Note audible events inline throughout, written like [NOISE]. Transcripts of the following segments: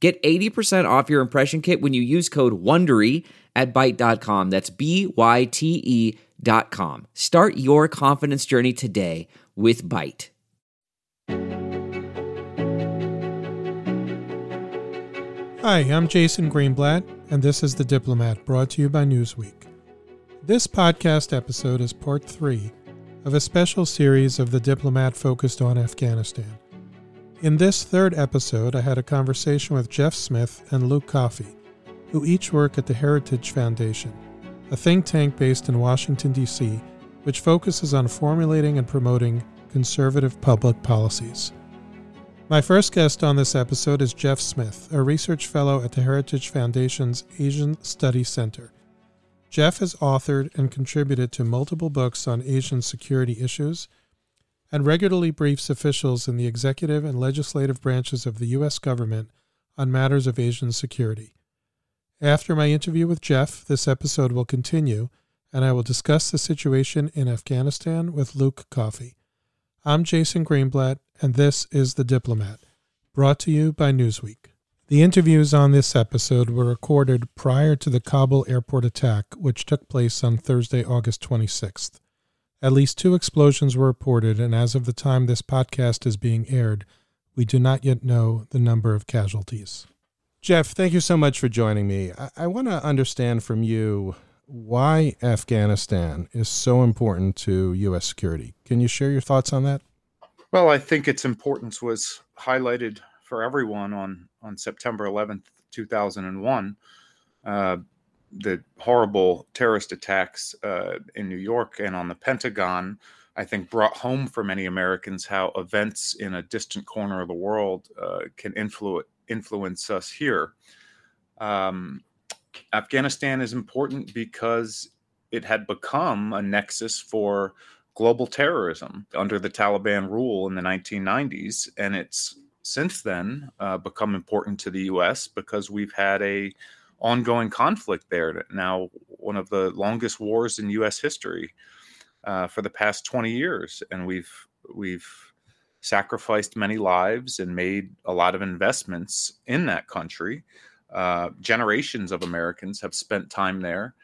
Get 80% off your impression kit when you use code WONDERY at Byte.com. That's B-Y-T-E dot com. Start your confidence journey today with Byte. Hi, I'm Jason Greenblatt, and this is The Diplomat, brought to you by Newsweek. This podcast episode is part three of a special series of The Diplomat focused on Afghanistan. In this third episode, I had a conversation with Jeff Smith and Luke Coffey, who each work at the Heritage Foundation, a think tank based in Washington, D.C., which focuses on formulating and promoting conservative public policies. My first guest on this episode is Jeff Smith, a research fellow at the Heritage Foundation's Asian Studies Center. Jeff has authored and contributed to multiple books on Asian security issues and regularly briefs officials in the executive and legislative branches of the U.S. government on matters of Asian security. After my interview with Jeff, this episode will continue, and I will discuss the situation in Afghanistan with Luke Coffey. I'm Jason Greenblatt, and this is The Diplomat, brought to you by Newsweek. The interviews on this episode were recorded prior to the Kabul airport attack, which took place on Thursday, August 26th. At least two explosions were reported, and as of the time this podcast is being aired, we do not yet know the number of casualties. Jeff, thank you so much for joining me. I, I want to understand from you why Afghanistan is so important to U.S. security. Can you share your thoughts on that? Well, I think its importance was highlighted for everyone on, on September 11th, 2001. Uh, the horrible terrorist attacks uh, in New York and on the Pentagon, I think, brought home for many Americans how events in a distant corner of the world uh, can influ- influence us here. Um, Afghanistan is important because it had become a nexus for global terrorism under the Taliban rule in the 1990s, and it's since then uh, become important to the U.S. because we've had a ongoing conflict there. Now, one of the longest wars in U.S. history uh, for the past 20 years, and we've we've sacrificed many lives and made a lot of investments in that country. Uh, generations of Americans have spent time there.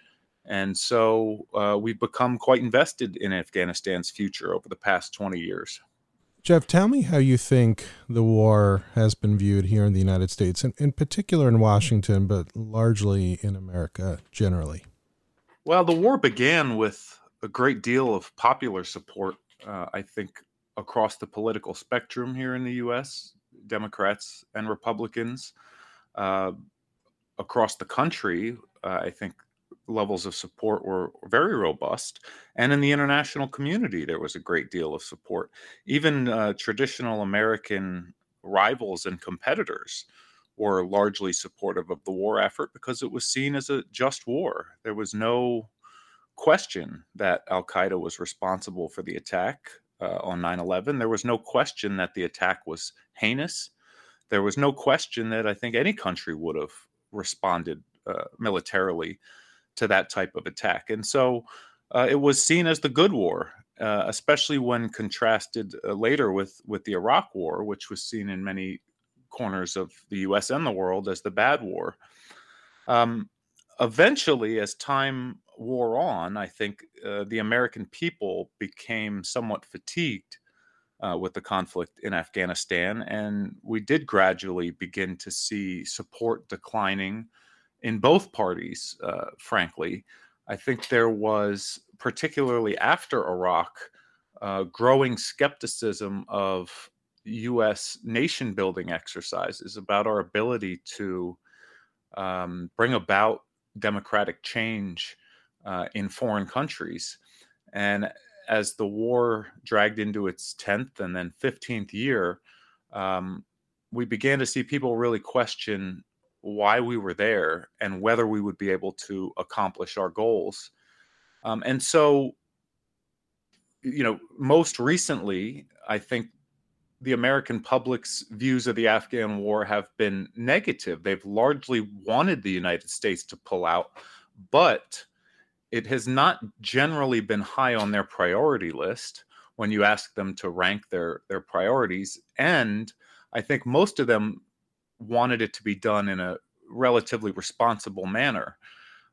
And so uh, we've become quite invested in Afghanistan's future over the past 20 years. Jeff, tell me how you think the war has been viewed here in the United States, and in particular in Washington, but largely in America generally. Well, the war began with a great deal of popular support, uh, I think, across the political spectrum here in the U.S., Democrats and Republicans. Uh, across the country, uh, I think levels of support were very robust. And in the international community, there was a great deal of support. Even uh, traditional American rivals and competitors were largely supportive of the war effort because it was seen as a just war. There was no question that Al Qaeda was responsible for the attack uh, on 9 11. There was no question that the attack was heinous. There was no question that I think any country would have responded uh, militarily to that type of attack. And so uh, it was seen as the good war, uh, especially when contrasted uh, later with, with the Iraq War, which was seen in many corners of the US and the world as the bad war. Um, eventually, as time wore on, I think uh, the American people became somewhat fatigued. Uh, with the conflict in Afghanistan, and we did gradually begin to see support declining in both parties, uh, frankly. I think there was, particularly after Iraq, uh, growing skepticism of U.S. nation building exercises about our ability to um, bring about democratic change uh, in foreign countries. And as the war dragged into its 10th and then 15th year, um, we began to see people really question why we were there and whether we would be able to accomplish our goals. Um, and so, you know, most recently, I think the American public's views of the Afghan war have been negative. They've largely wanted the United States to pull out, but it has not generally been high on their priority list when you ask them to rank their their priorities and i think most of them wanted it to be done in a relatively responsible manner.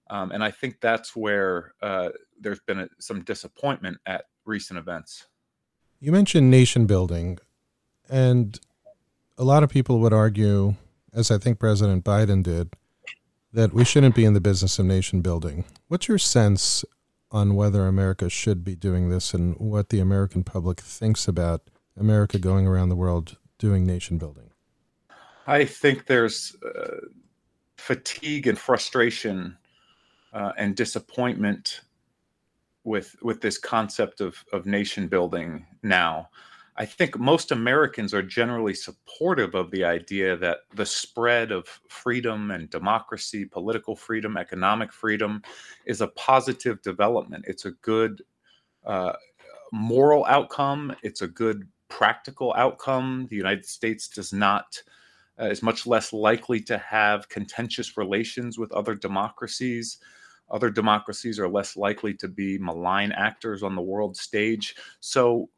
Um, and i think that's where uh, there's been a, some disappointment at recent events. You mentioned nation building and a lot of people would argue as i think president biden did that we shouldn't be in the business of nation building. What's your sense on whether America should be doing this and what the American public thinks about America going around the world doing nation building? I think there's uh, fatigue and frustration uh, and disappointment with with this concept of of nation building now. I think most Americans are generally supportive of the idea that the spread of freedom and democracy, political freedom, economic freedom is a positive development. It's a good uh, moral outcome, it's a good practical outcome. The United States does not. Uh, is much less likely to have contentious relations with other democracies. Other democracies are less likely to be malign actors on the world stage. So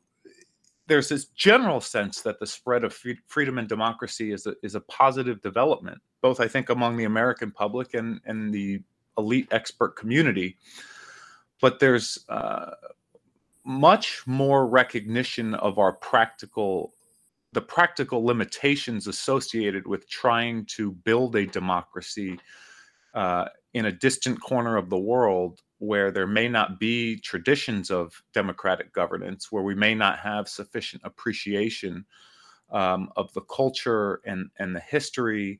there's this general sense that the spread of freedom and democracy is a, is a positive development, both I think among the American public and, and the elite expert community. But there's uh, much more recognition of our practical, the practical limitations associated with trying to build a democracy uh, in a distant corner of the world where there may not be traditions of democratic governance, where we may not have sufficient appreciation um, of the culture and, and the history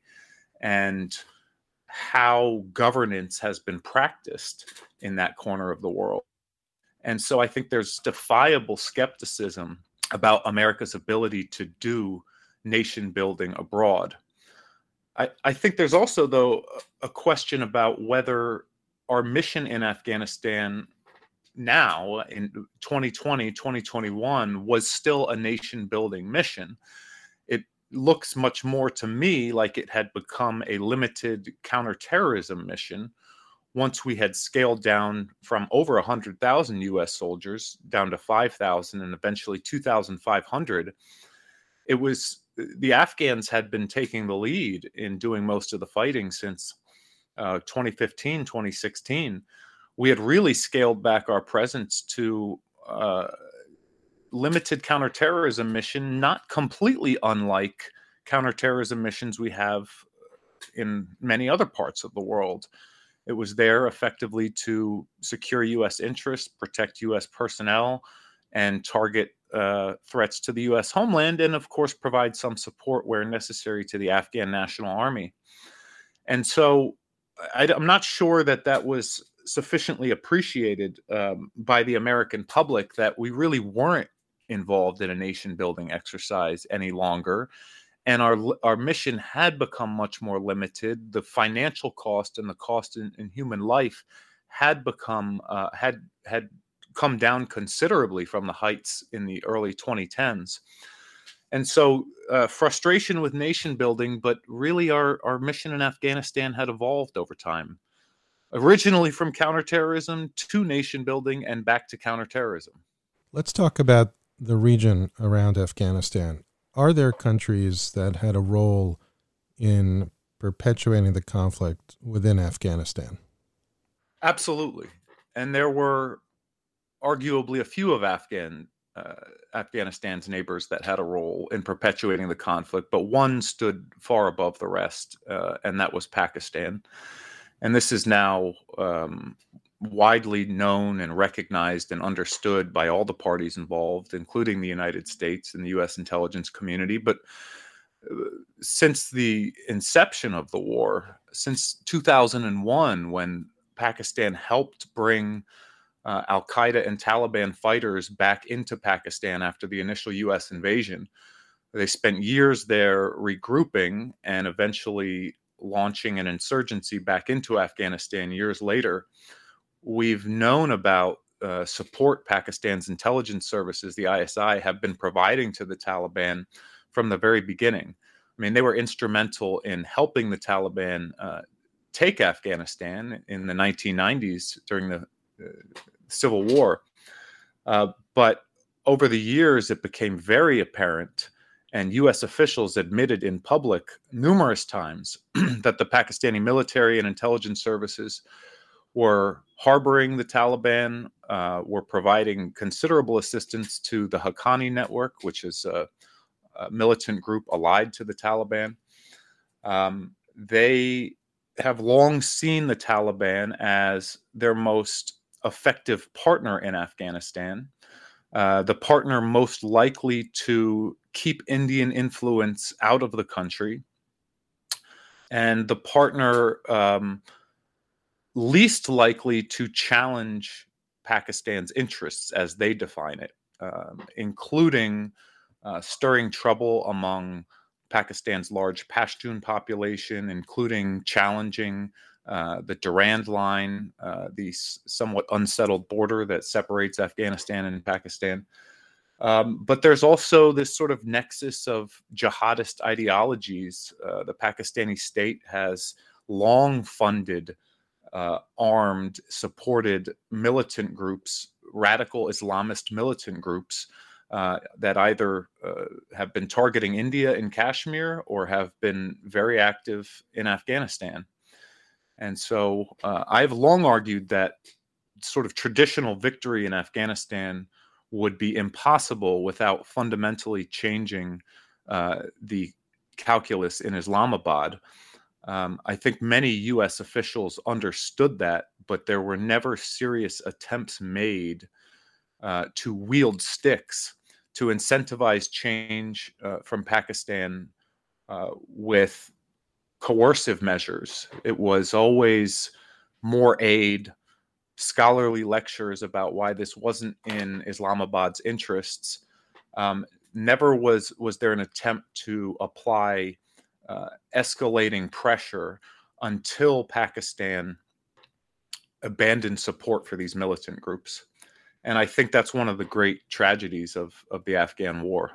and how governance has been practiced in that corner of the world. And so I think there's defiable skepticism about America's ability to do nation building abroad. I, I think there's also, though, a question about whether our mission in Afghanistan now in 2020, 2021 was still a nation building mission. It looks much more to me like it had become a limited counterterrorism mission once we had scaled down from over 100,000 US soldiers down to 5,000 and eventually 2,500. It was the Afghans had been taking the lead in doing most of the fighting since uh, 2015, 2016, we had really scaled back our presence to uh, limited counterterrorism mission, not completely unlike counterterrorism missions we have in many other parts of the world. It was there effectively to secure U.S. interests, protect U.S. personnel, and target uh, threats to the U.S. homeland, and of course, provide some support where necessary to the Afghan National Army. And so I, am not sure that that was sufficiently appreciated um, by the American public that we really weren't involved in a nation building exercise any longer. And our our mission had become much more limited. The financial cost and the cost in, in human life had become uh, had had come down considerably from the heights in the early 2010s and so uh, frustration with nation building but really our, our mission in afghanistan had evolved over time. Originally from counterterrorism to nation building and back to counterterrorism. Let's talk about the region around afghanistan are there countries that had a role in perpetuating the conflict within afghanistan absolutely and there were arguably a few of afghan uh, Afghanistan's neighbors that had a role in perpetuating the conflict, but one stood far above the rest, uh, and that was Pakistan. And this is now um, widely known and recognized and understood by all the parties involved, including the United States and the U.S. intelligence community. But uh, since the inception of the war, since 2001, when Pakistan helped bring uh, Al Qaeda and Taliban fighters back into Pakistan after the initial U.S. invasion. They spent years there regrouping and eventually launching an insurgency back into Afghanistan years later. We've known about uh, support Pakistan's intelligence services, the ISI, have been providing to the Taliban from the very beginning. I mean, they were instrumental in helping the Taliban uh, take Afghanistan in the 1990s during the uh, Civil War. Uh, but over the years, it became very apparent, and US officials admitted in public numerous times [CLEARS THROAT] that the Pakistani military and intelligence services were harboring the Taliban, uh, were providing considerable assistance to the Haqqani network, which is a, a militant group allied to the Taliban. Um, they have long seen the Taliban as their most effective partner in Afghanistan, uh, the partner most likely to keep Indian influence out of the country, and the partner um, least likely to challenge Pakistan's interests as they define it, um, including uh, stirring trouble among Pakistan's large Pashtun population, including challenging uh, the Durand Line, uh, the somewhat unsettled border that separates Afghanistan and Pakistan. Um, but there's also this sort of nexus of jihadist ideologies. Uh, the Pakistani state has long funded uh, armed, supported militant groups, radical Islamist militant groups uh, that either uh, have been targeting India in Kashmir or have been very active in Afghanistan. And so uh, I've long argued that sort of traditional victory in Afghanistan would be impossible without fundamentally changing uh, the calculus in Islamabad. Um, I think many US officials understood that, but there were never serious attempts made uh, to wield sticks to incentivize change uh, from Pakistan uh, with coercive measures. It was always more aid, scholarly lectures about why this wasn't in Islamabad's interests. Um, never was was there an attempt to apply uh, escalating pressure until Pakistan abandoned support for these militant groups. And I think that's one of the great tragedies of, of the Afghan war.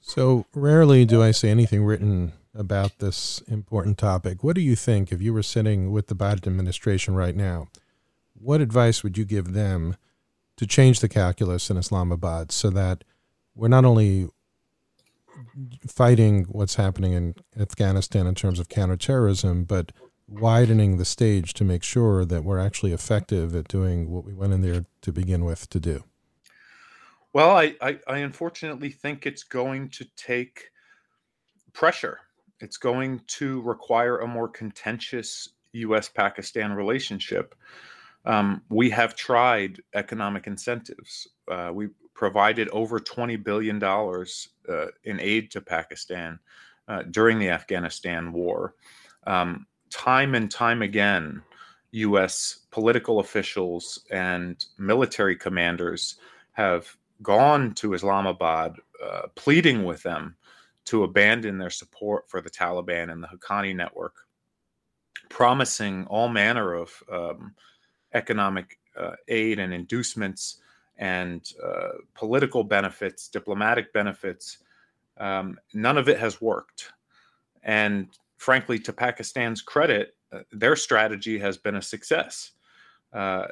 So rarely do I see anything written about this important topic. What do you think if you were sitting with the Biden administration right now? What advice would you give them to change the calculus in Islamabad so that we're not only fighting what's happening in Afghanistan in terms of counterterrorism, but widening the stage to make sure that we're actually effective at doing what we went in there to begin with to do? Well, I, I, I unfortunately think it's going to take pressure. It's going to require a more contentious U.S. Pakistan relationship. Um, we have tried economic incentives. Uh, we provided over $20 billion uh, in aid to Pakistan uh, during the Afghanistan war. Um, time and time again, U.S. political officials and military commanders have gone to Islamabad uh, pleading with them to abandon their support for the Taliban and the Haqqani network, promising all manner of um, economic uh, aid and inducements and uh, political benefits, diplomatic benefits. Um, none of it has worked. And frankly, to Pakistan's credit, uh, their strategy has been a success. Uh,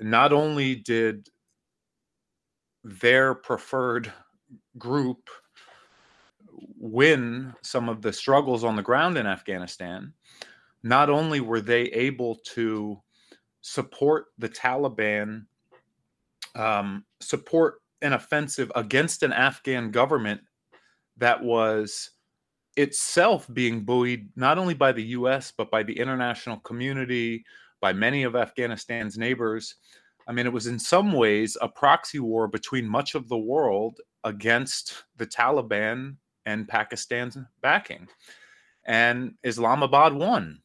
not only did their preferred group win some of the struggles on the ground in Afghanistan, not only were they able to support the Taliban, um, support an offensive against an Afghan government that was itself being buoyed not only by the US, but by the international community, by many of Afghanistan's neighbors. I mean, it was in some ways a proxy war between much of the world against the Taliban and Pakistan's backing. And Islamabad won.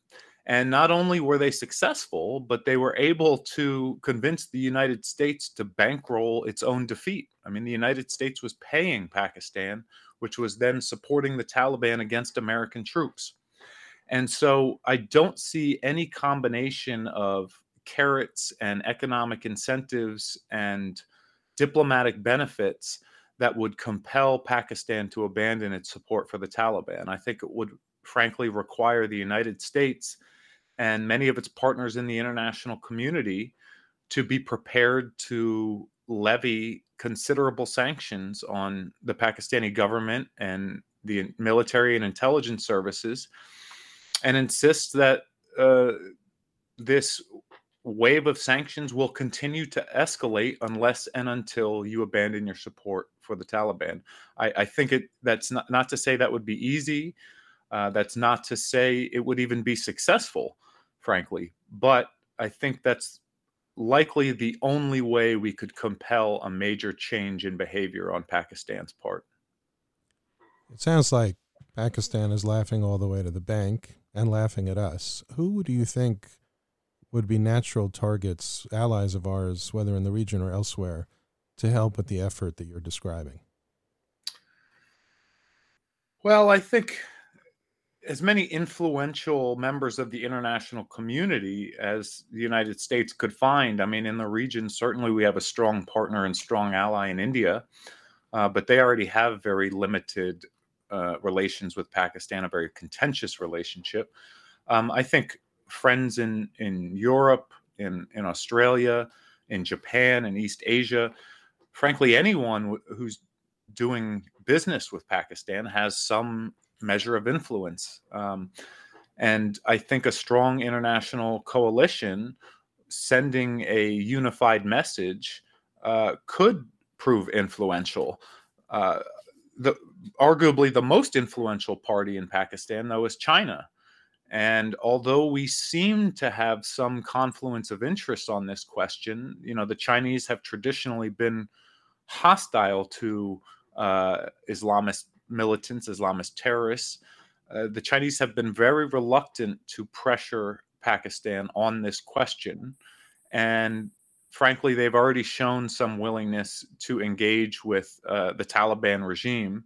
And not only were they successful, but they were able to convince the United States to bankroll its own defeat. I mean, the United States was paying Pakistan which was then supporting the Taliban against American troops. And so I don't see any combination of carrots and economic incentives and diplomatic benefits that would compel Pakistan to abandon its support for the Taliban. I think it would frankly require the United States and many of its partners in the international community to be prepared to levy considerable sanctions on the Pakistani government and the military and intelligence services and insist that uh, this wave of sanctions will continue to escalate unless and until you abandon your support for the Taliban. I, I think it that's not, not to say that would be easy. Uh, that's not to say it would even be successful, frankly. But I think that's likely the only way we could compel a major change in behavior on Pakistan's part. It sounds like Pakistan is laughing all the way to the bank and laughing at us. Who do you think would be natural targets, allies of ours, whether in the region or elsewhere, to help with the effort that you're describing? Well, I think as many influential members of the international community as the United States could find. I mean, in the region, certainly we have a strong partner and strong ally in India, uh, but they already have very limited uh, relations with Pakistan, a very contentious relationship. Um, I think friends in in Europe, in in Australia, in Japan, in East Asia, frankly, anyone who's doing business with Pakistan has some measure of influence. Um, and I think a strong international coalition sending a unified message uh, could prove influential. Uh, the arguably the most influential party in Pakistan, though, is China. And although we seem to have some confluence of interest on this question, you know, the Chinese have traditionally been hostile to uh, Islamist militants, Islamist terrorists. Uh, the Chinese have been very reluctant to pressure Pakistan on this question. And frankly, they've already shown some willingness to engage with uh, the Taliban regime.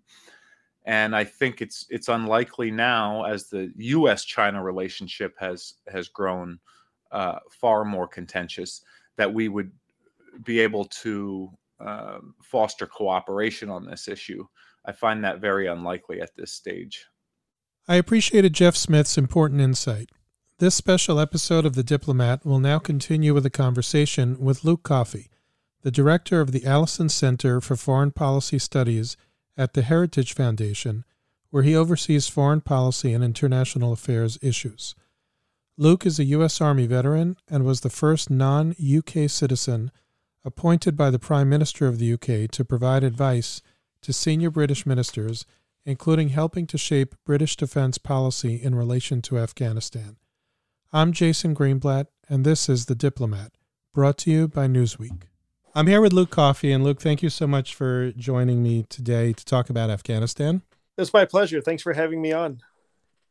And I think it's it's unlikely now, as the U.S.-China relationship has has grown uh, far more contentious, that we would be able to uh, foster cooperation on this issue. I find that very unlikely at this stage. I appreciated Jeff Smith's important insight. This special episode of The Diplomat will now continue with a conversation with Luke Coffey, the director of the Allison Center for Foreign Policy Studies at the Heritage Foundation, where he oversees foreign policy and international affairs issues. Luke is a U.S. Army veteran and was the first non UK citizen appointed by the Prime Minister of the UK to provide advice to senior British ministers, including helping to shape British defense policy in relation to Afghanistan. I'm Jason Greenblatt, and this is The Diplomat, brought to you by Newsweek. I'm here with Luke Coffey, and Luke, thank you so much for joining me today to talk about Afghanistan. It's my pleasure. Thanks for having me on.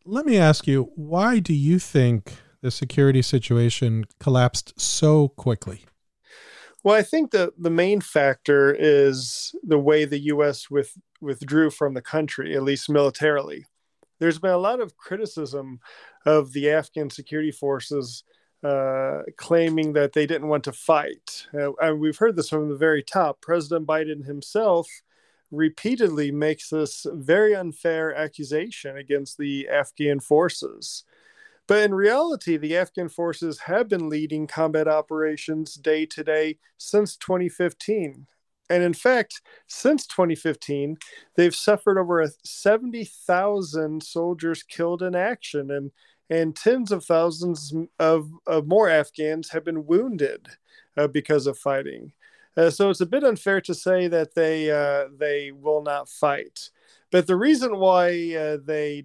Let me ask you, why do you think the security situation collapsed so quickly? Well, I think the the main factor is the way the U.S. with withdrew from the country, at least militarily. There's been a lot of criticism of the Afghan security forces uh, claiming that they didn't want to fight. Uh, and we've heard this from the very top. President Biden himself repeatedly makes this very unfair accusation against the Afghan forces. But in reality, the Afghan forces have been leading combat operations day to day since 2015. And in fact, since 2015, they've suffered over 70,000 soldiers killed in action, and, and tens of thousands of, of more Afghans have been wounded uh, because of fighting. Uh, so it's a bit unfair to say that they uh, they will not fight. But the reason why uh, they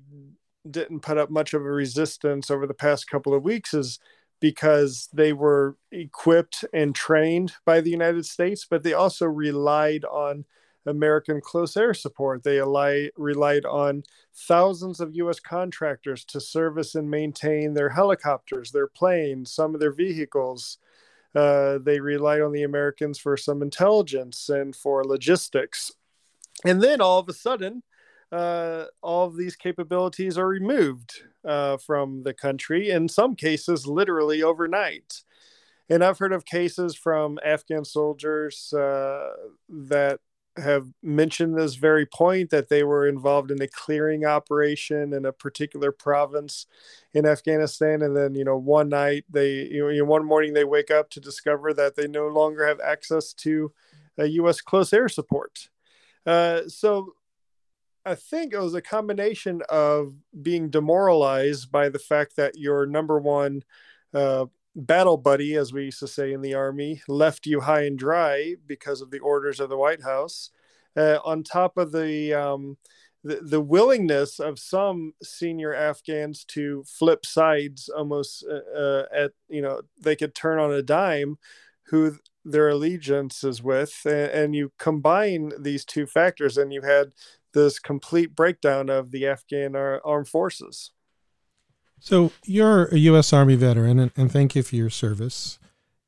didn't put up much of a resistance over the past couple of weeks is because they were equipped and trained by the United States, but they also relied on American close air support. They relied on thousands of U.S. contractors to service and maintain their helicopters, their planes, some of their vehicles. Uh, they relied on the Americans for some intelligence and for logistics. And then all of a sudden, uh, all of these capabilities are removed uh, from the country, in some cases, literally overnight. And I've heard of cases from Afghan soldiers uh, that have mentioned this very point that they were involved in a clearing operation in a particular province in Afghanistan. And then, you know, one night they, you know, one morning they wake up to discover that they no longer have access to U.S. close air support. Uh, so I think it was a combination of being demoralized by the fact that your number one uh, battle buddy, as we used to say in the army, left you high and dry because of the orders of the White House. Uh, on top of the, um, the, the willingness of some senior Afghans to flip sides, almost uh, uh, at you know they could turn on a dime, who their allegiance is with, and, and you combine these two factors, and you had this complete breakdown of the Afghan armed forces. So you're a U.S. Army veteran, and, and thank you for your service.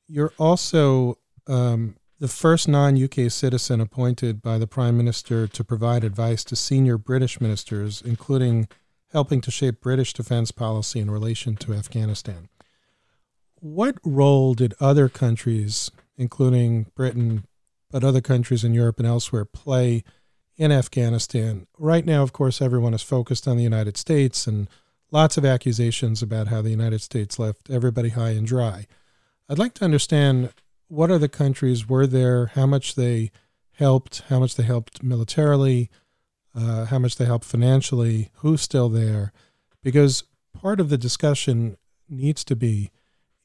You're also um, the first non UK citizen appointed by the Prime Minister to provide advice to senior British ministers, including helping to shape British defense policy in relation to Afghanistan. What role did other countries, including Britain, but other countries in Europe and elsewhere, play in Afghanistan? Right now, of course, everyone is focused on the United States and lots of accusations about how the United States left everybody high and dry. I'd like to understand what other countries were there, how much they helped, how much they helped militarily, uh, how much they helped financially, who's still there, because part of the discussion needs to be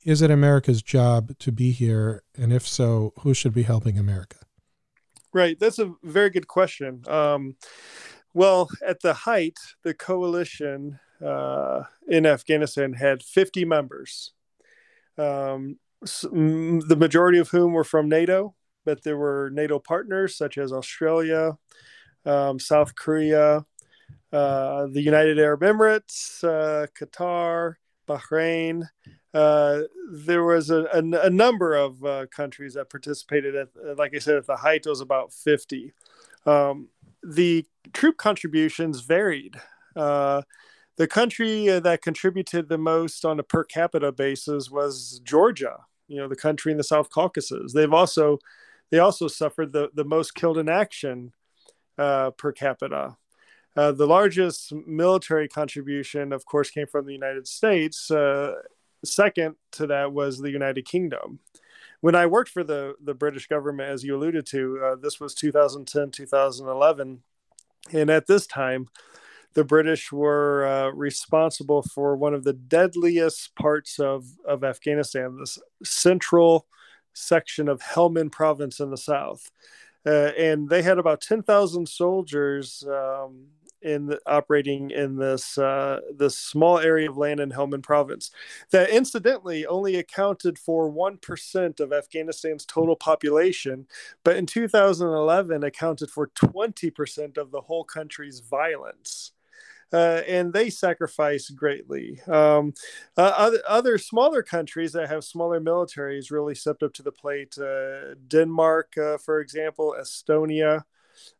is it America's job to be here? And if so, who should be helping America? Right. That's a very good question. Um, well, at the height, the coalition uh, in Afghanistan had 50 members, um, the majority of whom were from NATO, but there were NATO partners such as Australia, um, South Korea, uh, the United Arab Emirates, uh, Qatar, Bahrain. Uh, there was a, a, a number of uh, countries that participated. At, like I said, at the height, it was about 50. Um, the troop contributions varied. Uh, the country uh, that contributed the most on a per capita basis was Georgia. You know, the country in the South Caucasus. They've also they also suffered the the most killed in action uh, per capita. Uh, the largest military contribution, of course, came from the United States. Uh, second to that was the United Kingdom. When I worked for the the British government, as you alluded to, uh, this was 2010 2011, and at this time the British were uh, responsible for one of the deadliest parts of, of Afghanistan, this central section of Helmand province in the south. Uh, and they had about 10,000 soldiers um, in the, operating in this uh, this small area of land in Helmand province that incidentally only accounted for 1% of Afghanistan's total population but in 2011 accounted for 20% of the whole country's violence uh, and they sacrifice greatly. Um, uh, other, other, smaller countries that have smaller militaries really stepped up to the plate. Uh, Denmark, uh, for example, Estonia.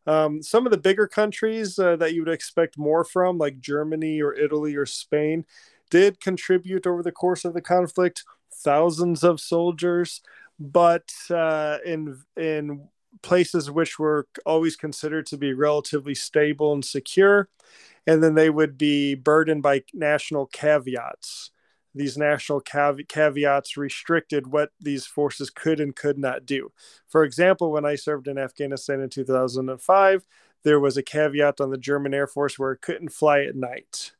Um, some of the bigger countries uh, that you would expect more from, like Germany or Italy or Spain, did contribute over the course of the conflict thousands of soldiers, but uh, in in places which were always considered to be relatively stable and secure, and then they would be burdened by national caveats. These national cave- caveats restricted what these forces could and could not do. For example, when I served in Afghanistan in 2005, there was a caveat on the German Air Force where it couldn't fly at night.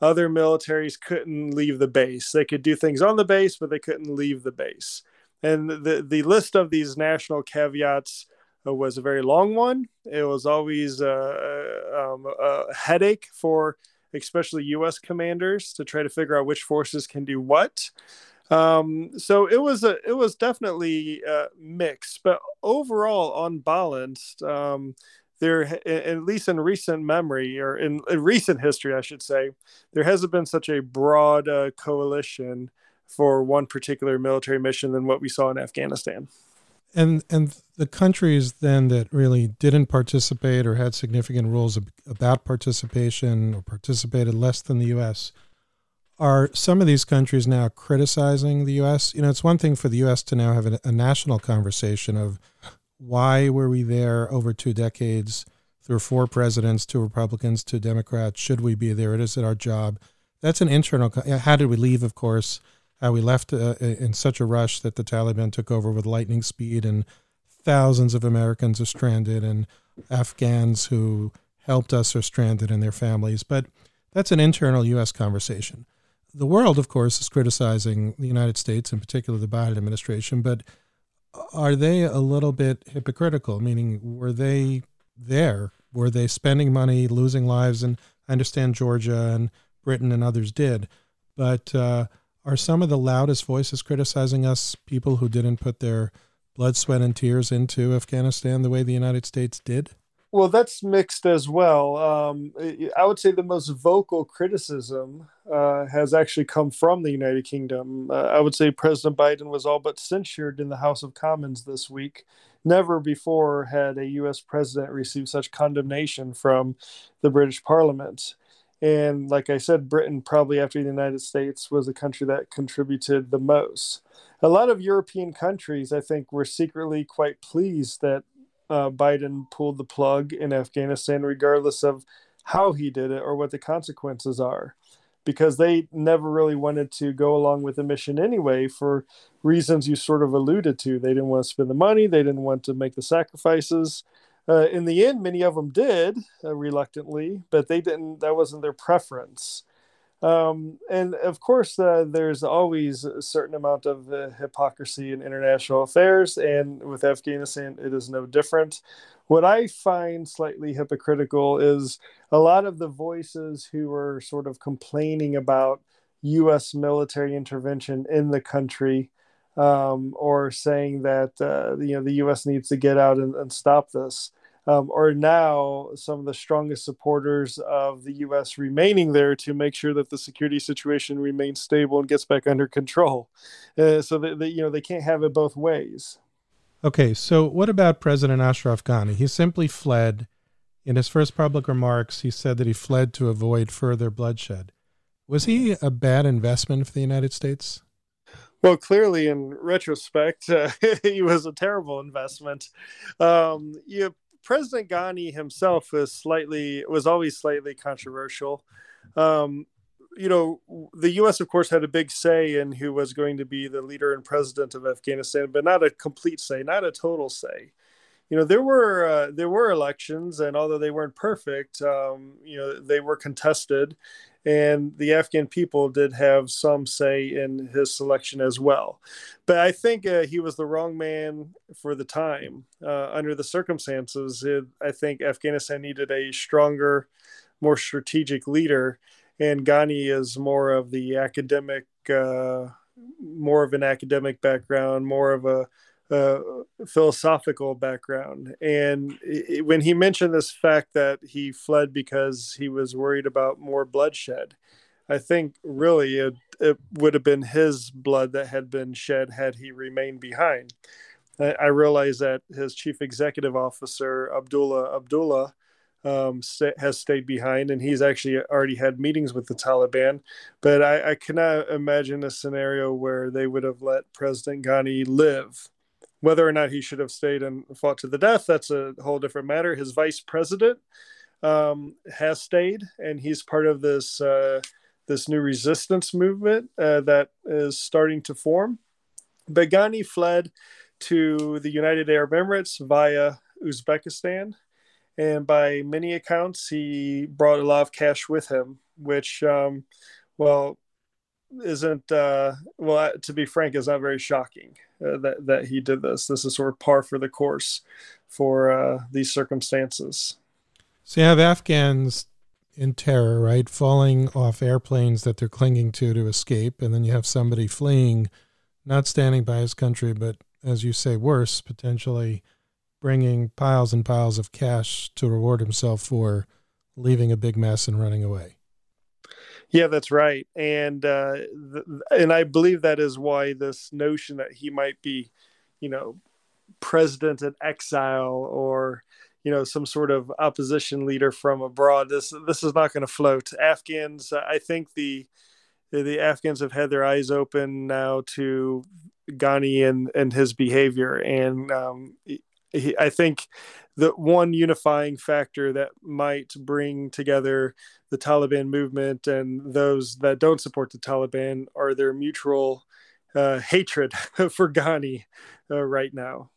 Other militaries couldn't leave the base. They could do things on the base, but they couldn't leave the base. And the, the list of these national caveats was a very long one. It was always uh, um, a headache for especially U.S. commanders to try to figure out which forces can do what. Um, so it was a it was definitely uh, mixed, but overall unbalanced. Um, there, at least in recent memory or in, in, recent history, I should say, there hasn't been such a broad uh, coalition for one particular military mission than what we saw in Afghanistan. And and the countries then that really didn't participate or had significant rules about participation or participated less than the U.S. Are some of these countries now criticizing the U.S.? You know, it's one thing for the U.S. to now have a, a national conversation of why were we there over two decades through four presidents, two Republicans, two Democrats? Should we be there? It is it our job? That's an internal. How did we leave? Of course, how we left uh, in such a rush that the Taliban took over with lightning speed, and thousands of Americans are stranded, and Afghans who helped us are stranded and their families. But that's an internal U.S. conversation. The world, of course, is criticizing the United States, in particular the Biden administration, but are they a little bit hypocritical? Meaning, were they there? Were they spending money, losing lives? And I understand Georgia and Britain and others did, but uh, are some of the loudest voices criticizing us people who didn't put their blood, sweat, and tears into Afghanistan the way the United States did? Well, that's mixed as well. Um, I would say the most vocal criticism uh, has actually come from the United Kingdom. Uh, I would say President Biden was all but censured in the House of Commons this week. Never before had a U.S. president received such condemnation from the British Parliament. And like I said, Britain, probably after the United States, was the country that contributed the most. A lot of European countries, I think, were secretly quite pleased that uh, Biden pulled the plug in Afghanistan, regardless of how he did it or what the consequences are, because they never really wanted to go along with the mission anyway for reasons you sort of alluded to. They didn't want to spend the money, they didn't want to make the sacrifices. Uh, in the end, many of them did uh, reluctantly, but they didn't. That wasn't their preference. Um, and of course, uh, there's always a certain amount of uh, hypocrisy in international affairs, and with Afghanistan, it is no different. What I find slightly hypocritical is a lot of the voices who are sort of complaining about U.S. military intervention in the country, um, or saying that uh, you know the U.S. needs to get out and, and stop this um, are now some of the strongest supporters of the U.S. remaining there to make sure that the security situation remains stable and gets back under control. Uh, so that, that you know they can't have it both ways. Okay, so what about President Ashraf Ghani? He simply fled. In his first public remarks, he said that he fled to avoid further bloodshed. Was he a bad investment for the United States? Well, clearly, in retrospect, [LAUGHS] uh, he was a terrible investment. Um, you President Ghani himself was slightly was always slightly controversial. Um, you know, the U.S. of course had a big say in who was going to be the leader and president of Afghanistan, but not a complete say, not a total say. You know, there were uh, there were elections, and although they weren't perfect, um, you know, they were contested, and the Afghan people did have some say in his selection as well. But I think uh, he was the wrong man for the time. Uh, under the circumstances, it, I think Afghanistan needed a stronger, more strategic leader, and Ghani is more of the academic, uh, more of an academic background, more of a uh, philosophical background. And it, when he mentioned this fact that he fled because he was worried about more bloodshed, I think really it, it would have been his blood that had been shed had he remained behind. I, I realize that his chief executive officer, Abdullah Abdullah, um, has stayed behind, and he's actually already had meetings with the Taliban. But I, I cannot imagine a scenario where they would have let President Ghani live whether or not he should have stayed and fought to the death, that's a whole different matter. His vice president um, has stayed, and he's part of this uh, this new resistance movement uh, that is starting to form. Begani fled to the United Arab Emirates via Uzbekistan, and by many accounts, he brought a lot of cash with him, which, um, well, isn't uh, well to be frank is not very shocking uh, that that he did this. This is sort of par for the course for uh, these circumstances. So you have afghans in terror right? Falling off airplanes that they're clinging to to escape and then you have somebody fleeing not standing by his country but as you say worse potentially bringing piles and piles of cash to reward himself for leaving a big mess and running away yeah, that's right, and uh, th- and I believe that is why this notion that he might be, you know, president in exile or you know some sort of opposition leader from abroad. This this is not going to float. Afghans, I think the the Afghans have had their eyes open now to Ghani and and his behavior, and um, he, I think the one unifying factor that might bring together the Taliban movement and those that don't support the Taliban are their mutual uh, hatred [LAUGHS] for Ghani uh, right now.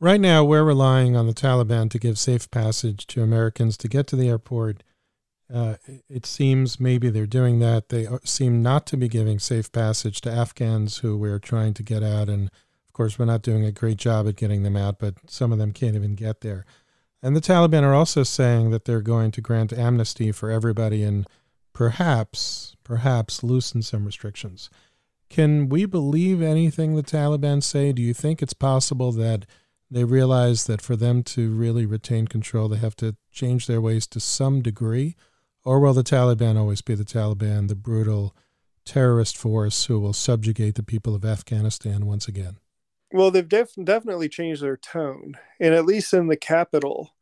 Right now, we're relying on the Taliban to give safe passage to Americans to get to the airport. Uh, it seems maybe they're doing that. They seem not to be giving safe passage to Afghans who we're trying to get out. And course, we're not doing a great job at getting them out, but some of them can't even get there. And the Taliban are also saying that they're going to grant amnesty for everybody and perhaps, perhaps loosen some restrictions. Can we believe anything the Taliban say? Do you think it's possible that they realize that for them to really retain control, they have to change their ways to some degree? Or will the Taliban always be the Taliban, the brutal terrorist force who will subjugate the people of Afghanistan once again? Well, they've def- definitely changed their tone. And at least in the capital,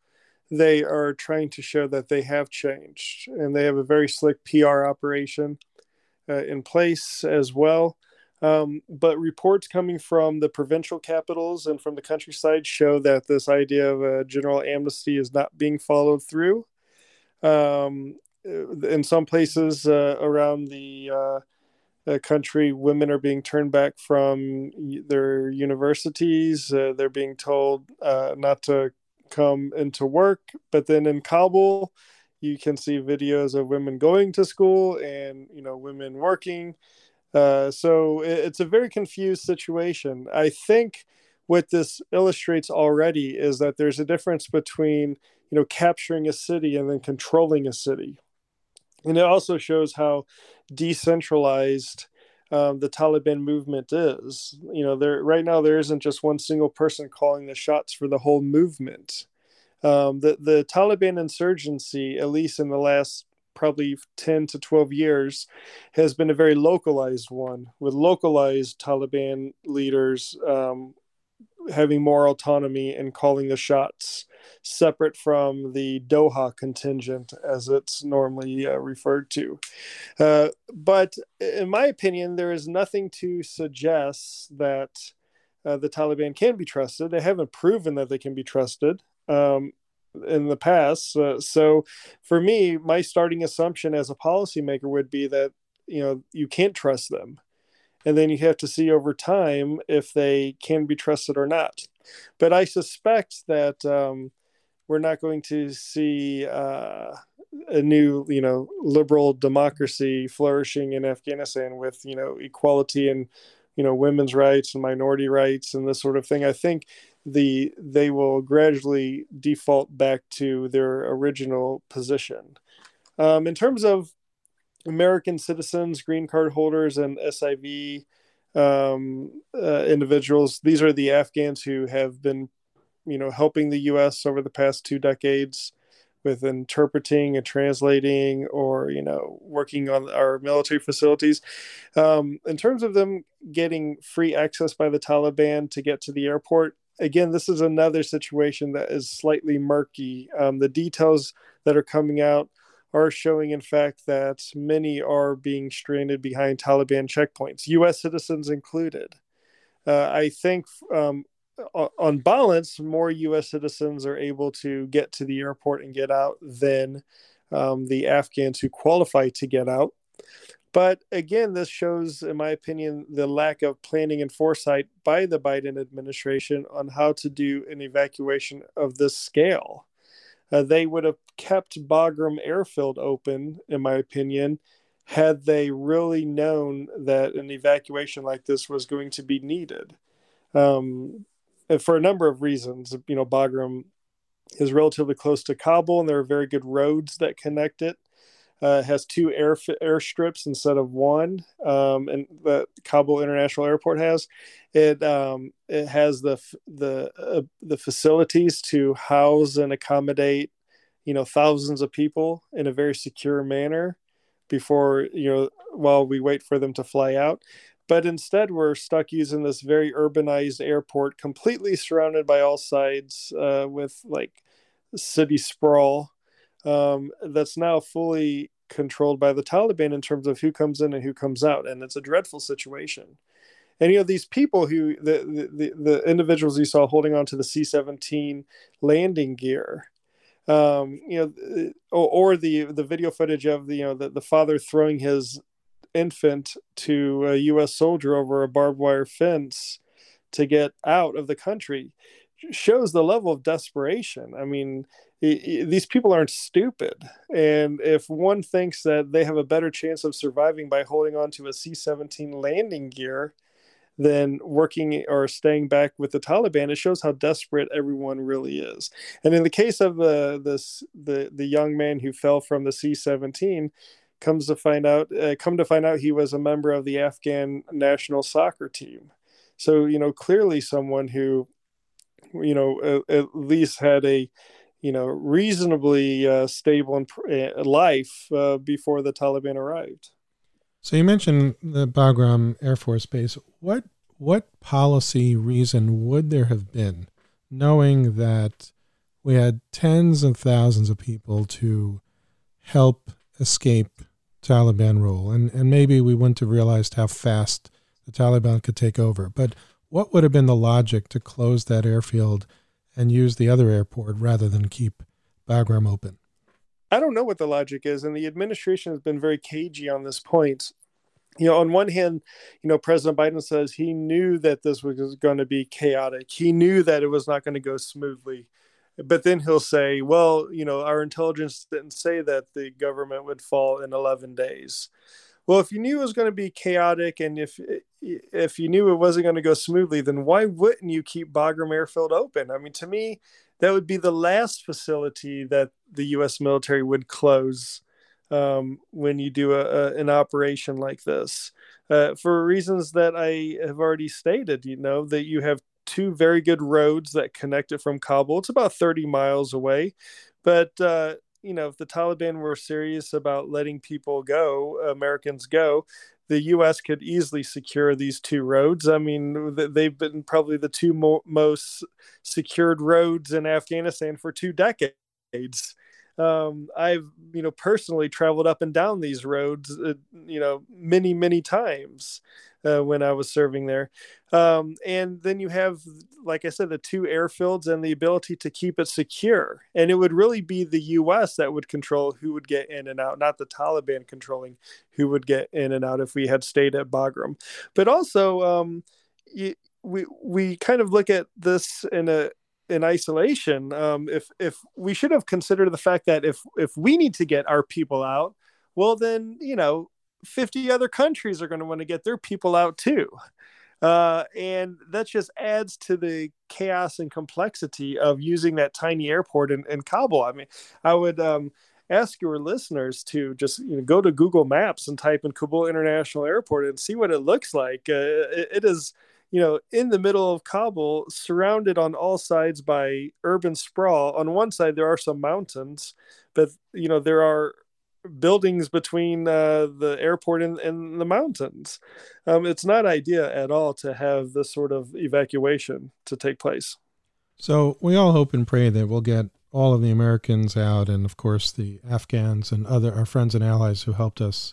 they are trying to show that they have changed. And they have a very slick PR operation uh, in place as well. Um, but reports coming from the provincial capitals and from the countryside show that this idea of a general amnesty is not being followed through. Um, in some places uh, around the uh, country, women are being turned back from their universities. Uh, they're being told uh, not to come into work. But then in Kabul, you can see videos of women going to school and you know women working uh, so it's a very confused situation. I think what this illustrates already is that there's a difference between you know capturing a city and then controlling a city, and it also shows how decentralized um, the Taliban movement is. You know, there right now there isn't just one single person calling the shots for the whole movement. Um, the the Taliban insurgency, at least in the last probably 10 to 12 years has been a very localized one with localized Taliban leaders um, having more autonomy and calling the shots separate from the Doha contingent as it's normally uh, referred to. Uh, but in my opinion, there is nothing to suggest that uh, the Taliban can be trusted. They haven't proven that they can be trusted. Um, in the past. Uh, so for me, my starting assumption as a policymaker would be that you know you can't trust them, and then you have to see over time if they can be trusted or not. But I suspect that um, we're not going to see. Uh, a new you know liberal democracy flourishing in afghanistan with you know equality and you know women's rights and minority rights and this sort of thing i think the they will gradually default back to their original position. Um, in terms of American citizens, green card holders, and SIV um, uh, individuals, these are the Afghans who have been, you know, helping the U.S. over the past two decades with interpreting and translating or you know working on our military facilities um, in terms of them getting free access by the taliban to get to the airport again, this is another situation that is slightly murky. Um, the details that are coming out are showing, in fact, that many are being stranded behind Taliban checkpoints, U.S. citizens included. Uh, I think, um, on balance, more U.S. citizens are able to get to the airport and get out than um, the Afghans who qualify to get out. But again, this shows, in my opinion, the lack of planning and foresight by the Biden administration on how to do an evacuation of this scale. Uh, they would have kept Bagram Airfield open, in my opinion, had they really known that an evacuation like this was going to be needed. Um, for a number of reasons, you know, Bagram is relatively close to Kabul, and there are very good roads that connect it uh, has two air airstrips instead of one, um, and the Kabul International Airport has. It um, it has the the uh, the facilities to house and accommodate, you know, thousands of people in a very secure manner before you know while we wait for them to fly out. but instead we're stuck using this very urbanized airport completely surrounded by all sides uh, with like city sprawl um, that's now fully controlled by the taliban in terms of who comes in and who comes out and it's a dreadful situation and you know these people who the the, the individuals you saw holding on to the c-17 landing gear um, you know or, or the the video footage of the you know the, the father throwing his infant to a U.S. soldier over a barbed wire fence to get out of the country shows the level of desperation. I mean, it, it, these people aren't stupid. And if one thinks that they have a better chance of surviving by holding on to a C 17 landing gear than working or staying back with the Taliban, it shows how desperate everyone really is. And in the case of the, this, the, the young man who fell from the C 17, comes to find out uh, come to find out he was a member of the Afghan national soccer team so you know clearly someone who you know at, at least had a you know reasonably uh, stable uh, life uh, before the Taliban arrived so you mentioned the Bagram Air Force Base what what policy reason would there have been knowing that we had tens of thousands of people to help escape Taliban rule, and and maybe we wouldn't have realized how fast the Taliban could take over. But what would have been the logic to close that airfield and use the other airport rather than keep Bagram open? I don't know what the logic is, and the administration has been very cagey on this point. You know, on one hand, you know, President Biden says he knew that this was going to be chaotic. He knew that it was not going to go smoothly but then he'll say, well, you know, our intelligence didn't say that the government would fall in 11 days. Well, if you knew it was going to be chaotic and if if you knew it wasn't going to go smoothly, then why wouldn't you keep Bagram Airfield open? I mean, to me, that would be the last facility that the U.S. military would close um, when you do a, a, an operation like this, uh, for reasons that I have already stated. You know that you have two very good roads that connect it from Kabul. It's about 30 miles away. But, uh, you know, if the Taliban were serious about letting people go, Americans go, the U.S. could easily secure these two roads. I mean, they've been probably the two mo- most secured roads in Afghanistan for two decades. Um, I've, you know, personally traveled up and down these roads, uh, you know, many, many times uh, when I was serving there. Um, and then you have, like I said, the two airfields and the ability to keep it secure. And it would really be the U.S. that would control who would get in and out, not the Taliban controlling who would get in and out if we had stayed at Bagram. But also, um, you, we we kind of look at this in a in isolation. Um, if if we should have considered the fact that if if we need to get our people out, well then you know 50 other countries are going to want to get their people out too. Uh, and that just adds to the chaos and complexity of using that tiny airport in, in Kabul. I mean, I would um, ask your listeners to just you know, go to Google Maps and type in Kabul International Airport and see what it looks like. Uh, it, it is, you know, in the middle of Kabul, surrounded on all sides by urban sprawl. On one side, there are some mountains, but you know there are buildings between uh, the airport and, and the mountains. Um, it's not ideal at all to have this sort of evacuation to take place. So we all hope and pray that we'll get all of the Americans out, and of course the Afghans and other our friends and allies who helped us.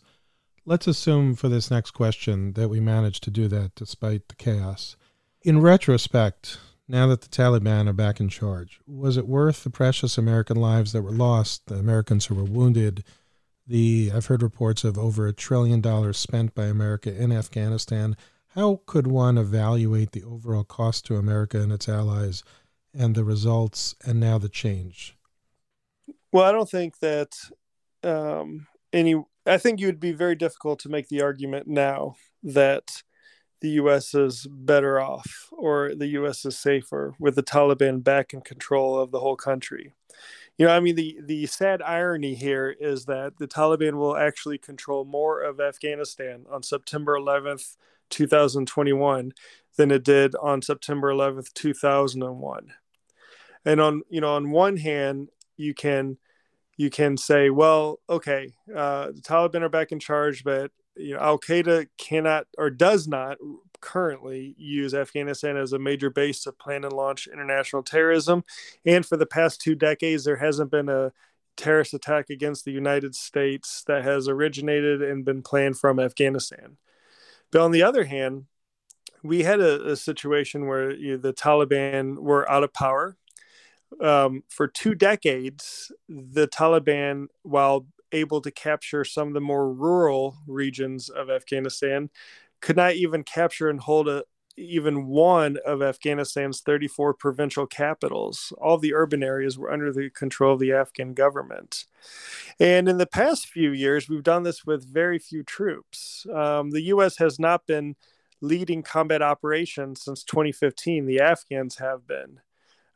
Let's assume for this next question that we managed to do that despite the chaos. In retrospect, now that the Taliban are back in charge, was it worth the precious American lives that were lost, the Americans who were wounded, the I've heard reports of over a trillion dollars spent by America in Afghanistan. How could one evaluate the overall cost to America and its allies and the results and now the change? Well, I don't think that um, any. I think you would be very difficult to make the argument now that the U.S. is better off or the U.S. is safer with the Taliban back in control of the whole country you know, I mean, the the sad irony here is that the Taliban will actually control more of Afghanistan on September 11th, 2021, than it did on September 11th, 2001. And on you know, on one hand, you can you can say, well, okay, uh, the Taliban are back in charge, but you know, Al Qaeda cannot or does not currently use Afghanistan as a major base to plan and launch international terrorism. And for the past two decades, there hasn't been a terrorist attack against the United States that has originated and been planned from Afghanistan. But on the other hand, we had a, a situation where you know, the Taliban were out of power. Um, for two decades, the Taliban, while able to capture some of the more rural regions of Afghanistan, could not even capture and hold a, even one of Afghanistan's 34 provincial capitals. All the urban areas were under the control of the Afghan government. And in the past few years, we've done this with very few troops. Um, the U.S. has not been leading combat operations since 2015. The Afghans have been.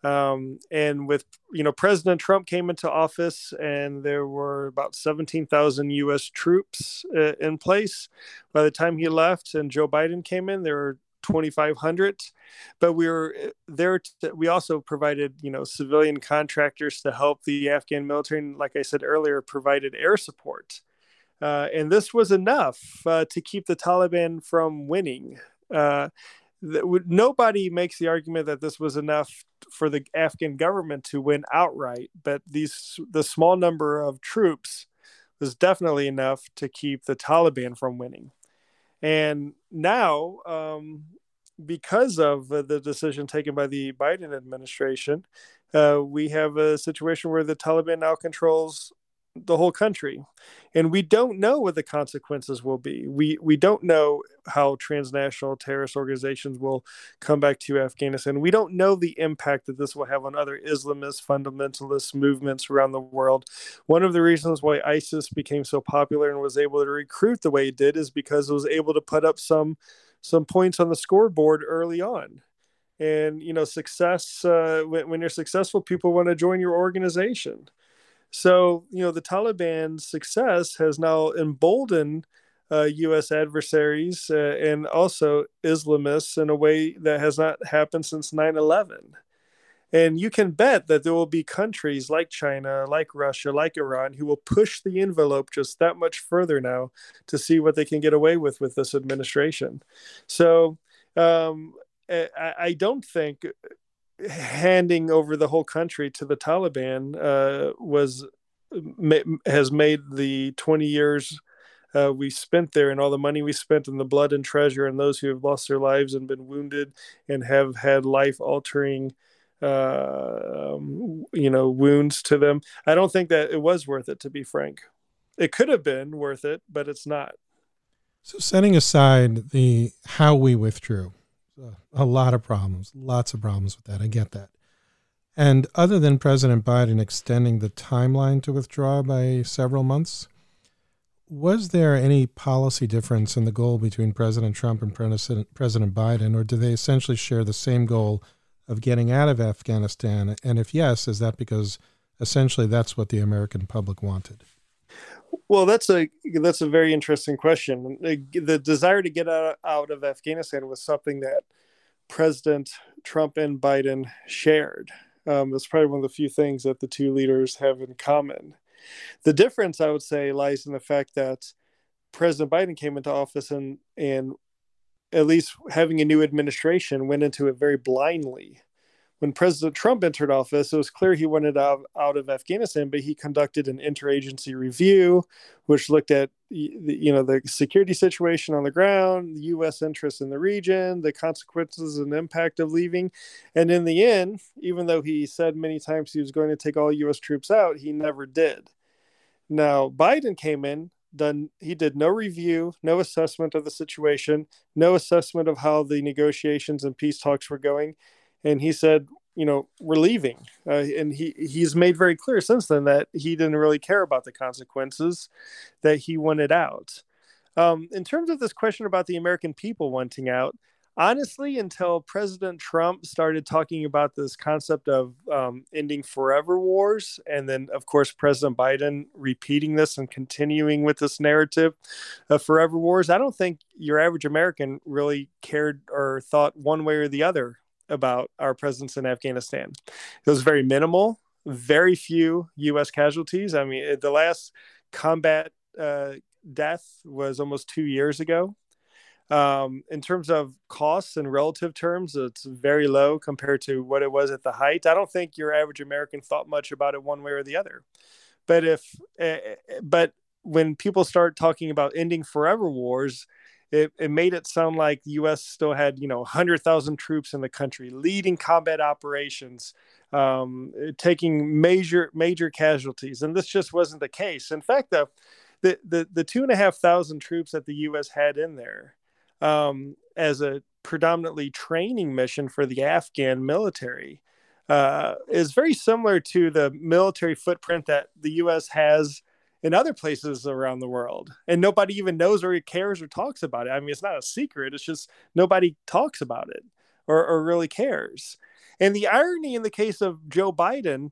Um, and with you know President Trump came into office, and there were about 17,000 U.S. troops uh, in place. By the time he left, and Joe Biden came in, there were 2,500. But we were uh, there. To, we also provided you know civilian contractors to help the Afghan military, and like I said earlier, provided air support. Uh, and this was enough uh, to keep the Taliban from winning. Uh, nobody makes the argument that this was enough for the Afghan government to win outright, but these the small number of troops was definitely enough to keep the Taliban from winning. And now, um, because of the decision taken by the Biden administration, uh, we have a situation where the Taliban now controls the whole country. And we don't know what the consequences will be. We we don't know how transnational terrorist organizations will come back to afghanistan. We don't know the impact that this will have on other islamist fundamentalist movements around the world. One of the reasons why isis became so popular and was able to recruit the way it did is because it was able to put up some some points on the scoreboard early on. And you know success uh, when, when you're successful people want to join your organization so, you know, the Taliban's success has now emboldened uh, U.S. adversaries uh, and also Islamists in a way that has not happened since 9 11. And you can bet that there will be countries like China, like Russia, like Iran, who will push the envelope just that much further now to see what they can get away with with this administration. So um, I, I don't think handing over the whole country to the Taliban uh, was ma- has made the 20 years uh, we spent there and all the money we spent and the blood and treasure and those who have lost their lives and been wounded and have had life altering uh, um, you know wounds to them. I don't think that it was worth it to be frank. It could have been worth it but it's not. So setting aside the how we withdrew a lot of problems, lots of problems with that. I get that. And other than President Biden extending the timeline to withdraw by several months, was there any policy difference in the goal between President Trump and President, President Biden, or do they essentially share the same goal of getting out of Afghanistan? And if yes, is that because essentially that's what the American public wanted? Well, that's a that's a very interesting question. The desire to get out, out of Afghanistan was something that President Trump and Biden shared. Um, probably one of the few things that the two leaders have in common. The difference, I would say, lies in the fact that President Biden came into office and and at least having a new administration went into it very blindly when President Trump entered office, it was clear he wanted out, out of Afghanistan, but he conducted an interagency review, which looked at you know the security situation on the ground, the U.S. interests in the region, the consequences and impact of leaving, and in the end, even though he said many times he was going to take all U.S. troops out, he never did. Now Biden came in, done he did no review, no assessment of the situation, no assessment of how the negotiations and peace talks were going and he said, you know, we're leaving. Uh, and he he's made very clear since then that he didn't really care about the consequences, that he wanted out. Um, in terms of this question about the American people wanting out, honestly, until President Trump started talking about this concept of um, ending forever wars, and then, of course, President Biden repeating this and continuing with this narrative of forever wars, I don't think your average American really cared or thought one way or the other about our presence in Afghanistan. It was very minimal, very few U.S. casualties. I mean, the last combat uh, death was almost two years ago. Um, in terms of costs and relative terms, it's very low compared to what it was at the height. I don't think your average American thought much about it one way or the other. But if, uh, but when people start talking about ending forever wars, it, it made it sound like the U.S. still had, you know, 100,000 troops in the country, leading combat operations, um, taking major major casualties, and this just wasn't the case. In fact, the the the, the two and a half thousand troops that the U.S. had in there um, as a predominantly training mission for the Afghan military uh, is very similar to the military footprint that the U.S. has in other places around the world and nobody even knows or cares or talks about it i mean it's not a secret it's just nobody talks about it or, or really cares and the irony in the case of joe biden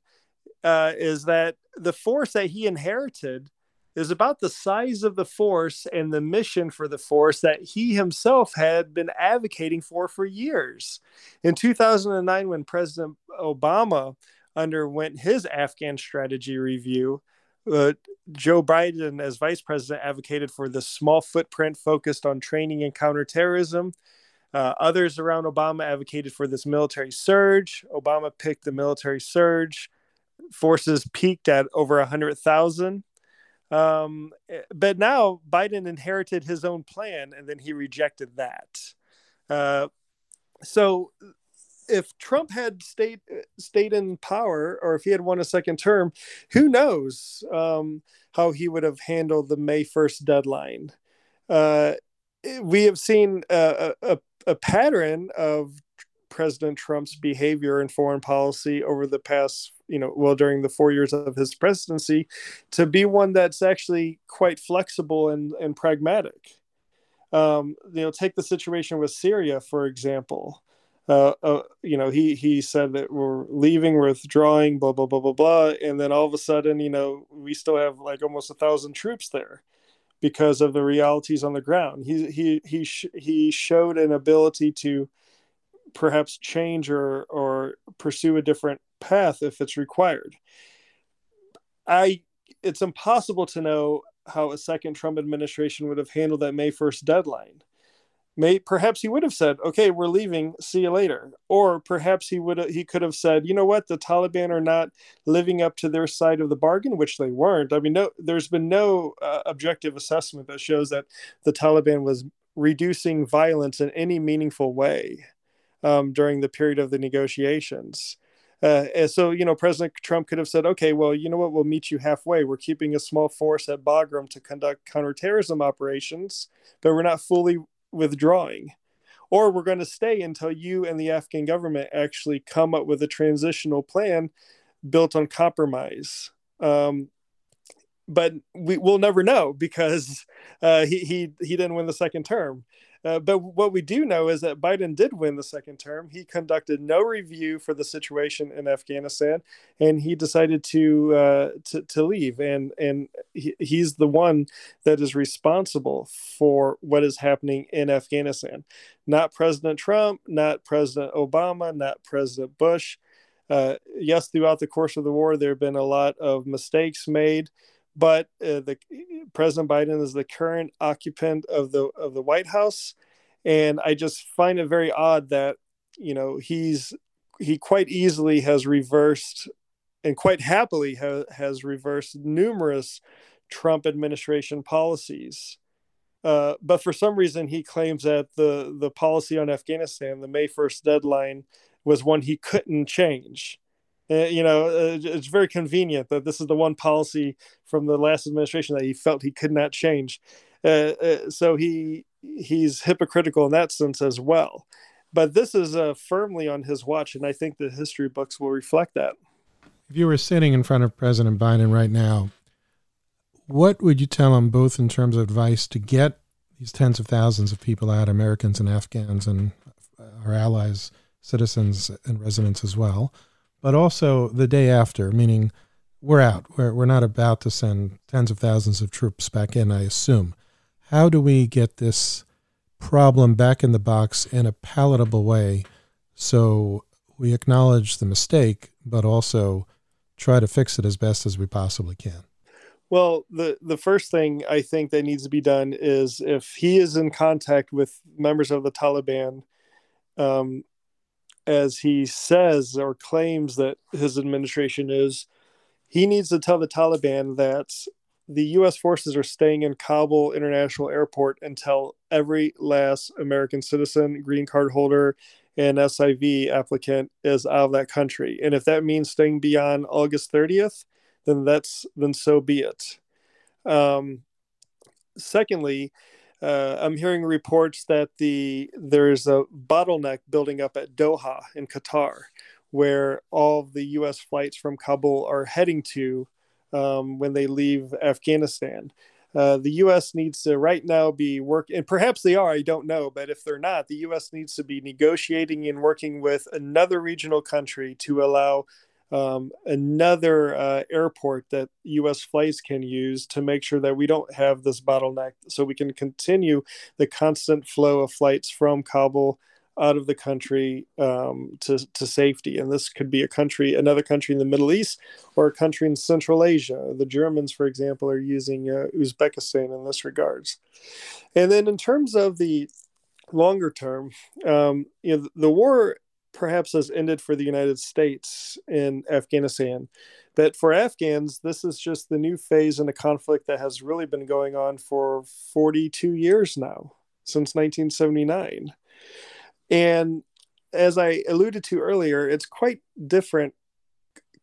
uh, is that the force that he inherited is about the size of the force and the mission for the force that he himself had been advocating for for years. In 2009, when President Obama underwent his Afghan strategy review, uh, Joe Biden, as vice president, advocated for the small footprint focused on training and counterterrorism. Uh, others around Obama advocated for this military surge. Obama picked the military surge. Forces peaked at over 100,000. Um, but now Biden inherited his own plan and then he rejected that. Uh, so if Trump had stayed stayed in power, or if he had won a second term, who knows um, how he would have handled the May first deadline? Uh, we have seen a, a, a pattern of President Trump's behavior in foreign policy over the past, you know, well, during the four years of his presidency, to be one that's actually quite flexible and, and pragmatic. Um, you know, take the situation with Syria, for example uh, uh, you know, he he said that we're leaving, we're withdrawing, blah blah blah blah blah, and then all of a sudden, you know, we still have like almost a thousand troops there because of the realities on the ground. He he he sh- he showed an ability to perhaps change or or pursue a different path if it's required. I it's impossible to know how a second Trump administration would have handled that May 1st deadline may perhaps he would have said okay we're leaving. See you later. Or perhaps he would he could have said you know what? The taliban are not living up to their side of the bargain which they weren't. I mean no there's been no uh, objective assessment that shows that the taliban was reducing violence in any meaningful way um, during the period of the negotiations. Uh, and so, you know, President Trump could have said, okay, well, you know what, we'll meet you halfway. We're keeping a small force at Bagram to conduct counterterrorism operations, but we're not fully withdrawing or we're going to stay until you and the Afghan government actually come up with a transitional plan built on compromise. Um, but we will never know because uh, he, he he didn't win the second term. Uh, but what we do know is that Biden did win the second term. He conducted no review for the situation in Afghanistan, and he decided to uh, to, to leave. And and he, he's the one that is responsible for what is happening in Afghanistan, not President Trump, not President Obama, not President Bush. Uh, yes, throughout the course of the war, there have been a lot of mistakes made but uh, the President Biden is the current occupant of the of the White House, and I just find it very odd that you know he's he quite easily has reversed and quite happily ha- has reversed numerous Trump administration policies. Uh, but for some reason, he claims that the the policy on Afghanistan, the May first deadline, was one he couldn't change. Uh, you know, uh, it's very convenient that this is the one policy from the last administration that he felt he could not change. Uh, uh so he he's hypocritical in that sense as well. But this is uh, firmly on his watch, and I think the history books will reflect that. If you were sitting in front of President Biden right now, what would you tell him, both in terms of advice to get these tens of thousands of people out, Americans and Afghans and our allies, citizens and residents as well, but also the day after, meaning we're out. We're, we're not about to send tens of thousands of troops back in, I assume. How do we get this problem back in the box in a palatable way so we acknowledge the mistake, but also try to fix it as best as we possibly can? Well, the the first thing I think that needs to be done is if he is in contact with members of the Taliban, um, as he says or claims that his administration is, he needs to tell the Taliban that the U.S. forces are staying in Kabul International Airport until every last American citizen, green card holder, and SIV applicant is out of that country. And if that means staying beyond August 30th, then that's then so be it. Um, secondly, uh, I'm hearing reports that the there's a bottleneck building up at Doha in Qatar, where all the U.S. flights from Kabul are heading to um, when they leave Afghanistan. Uh, the U.S. needs to right now be working, and perhaps they are, I don't know, but if they're not, the U.S. needs to be negotiating and working with another regional country to allow um, another uh, airport that U.S. flights can use to make sure that we don't have this bottleneck, so we can continue the constant flow of flights from Kabul out of the country um, to, to safety. And this could be a country, another country in the Middle East, or a country in Central Asia. The Germans, for example, are using uh, Uzbekistan in this regards. And then in terms of the longer term, um, you know, the war perhaps has ended for the United States in Afghanistan. But for Afghans, this is just the new phase in a conflict that has really been going on for 42 years now, since 1979. And as I alluded to earlier, it's quite different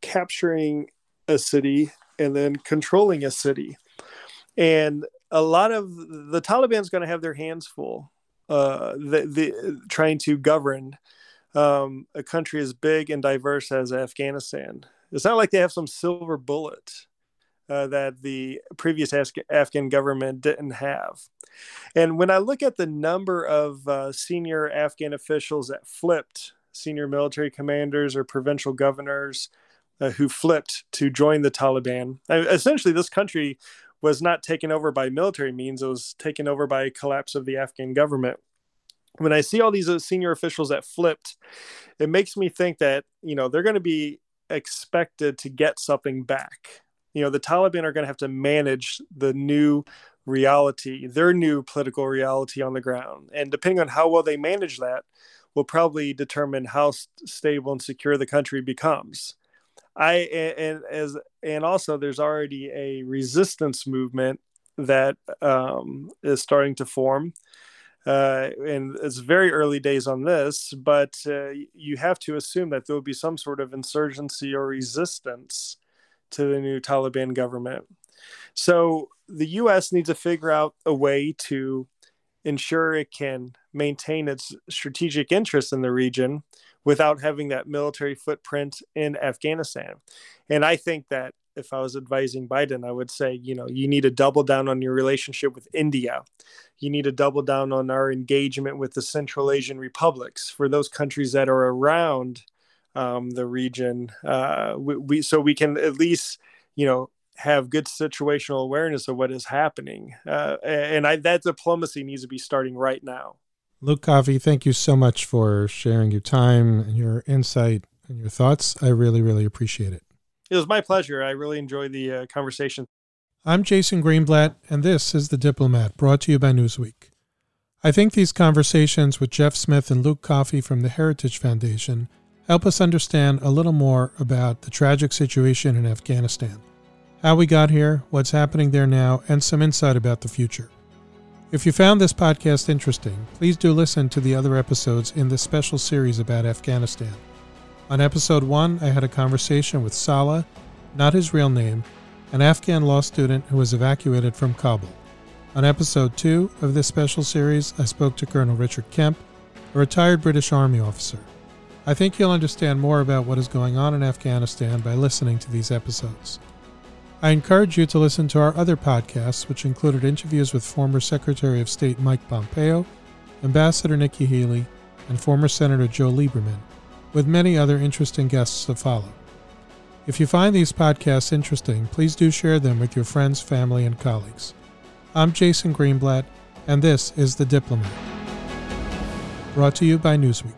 capturing a city and then controlling a city. And a lot of the Taliban's going to have their hands full, uh, the, the trying to govern um, a country as big and diverse as Afghanistan. It's not like they have some silver bullet uh, that the previous Afghan government didn't have. And when I look at the number of uh, senior Afghan officials that flipped, senior military commanders or provincial governors uh, who flipped to join the Taliban, I, essentially, this country was not taken over by military means, it was taken over by a collapse of the Afghan government. When I see all these uh, senior officials that flipped, it makes me think that, you know, they're going to be expected to get something back. You know the taliban are going to have to manage the new reality their new political reality on the ground. And depending on how well they manage that will probably determine how stable and secure the country becomes. I and as and also there's already a resistance movement that um, is starting to form uh, and it's very early days on this, but uh, you have to assume that there will be some sort of insurgency or resistance to the new Taliban government. So the US needs to figure out a way to ensure it can maintain its strategic interests in the region without having that military footprint in Afghanistan. And I think that if I was advising Biden, I would say, you know, you need to double down on your relationship with India. You need to double down on our engagement with the Central Asian republics for those countries that are around um, the region. Uh, we, we, so we can at least you know have good situational awareness of what is happening, uh, and I, that diplomacy needs to be starting right now. Luke Coffey, thank you so much for sharing your time and your insight and your thoughts. I really, really appreciate it. It was my pleasure. I really enjoyed the uh, conversation. I'm Jason Greenblatt, and this is The Diplomat, brought to you by Newsweek. I think these conversations with Jeff Smith and Luke Coffey from the Heritage Foundation help us understand a little more about the tragic situation in Afghanistan, how we got here, what's happening there now, and some insight about the future. If you found this podcast interesting, please do listen to the other episodes in this special series about Afghanistan. On episode 1, I had a conversation with Salah, not his real name, an Afghan law student who was evacuated from Kabul. On episode 2 of this special series, I spoke to Colonel Richard Kemp, a retired British Army officer. I think you'll understand more about what is going on in Afghanistan by listening to these episodes. I encourage you to listen to our other podcasts, which included interviews with former Secretary of State Mike Pompeo, Ambassador Nikki Haley, and former Senator Joe Lieberman, with many other interesting guests to follow. If you find these podcasts interesting, please do share them with your friends, family, and colleagues. I'm Jason Greenblatt, and this is The Diplomat. Brought to you by Newsweek.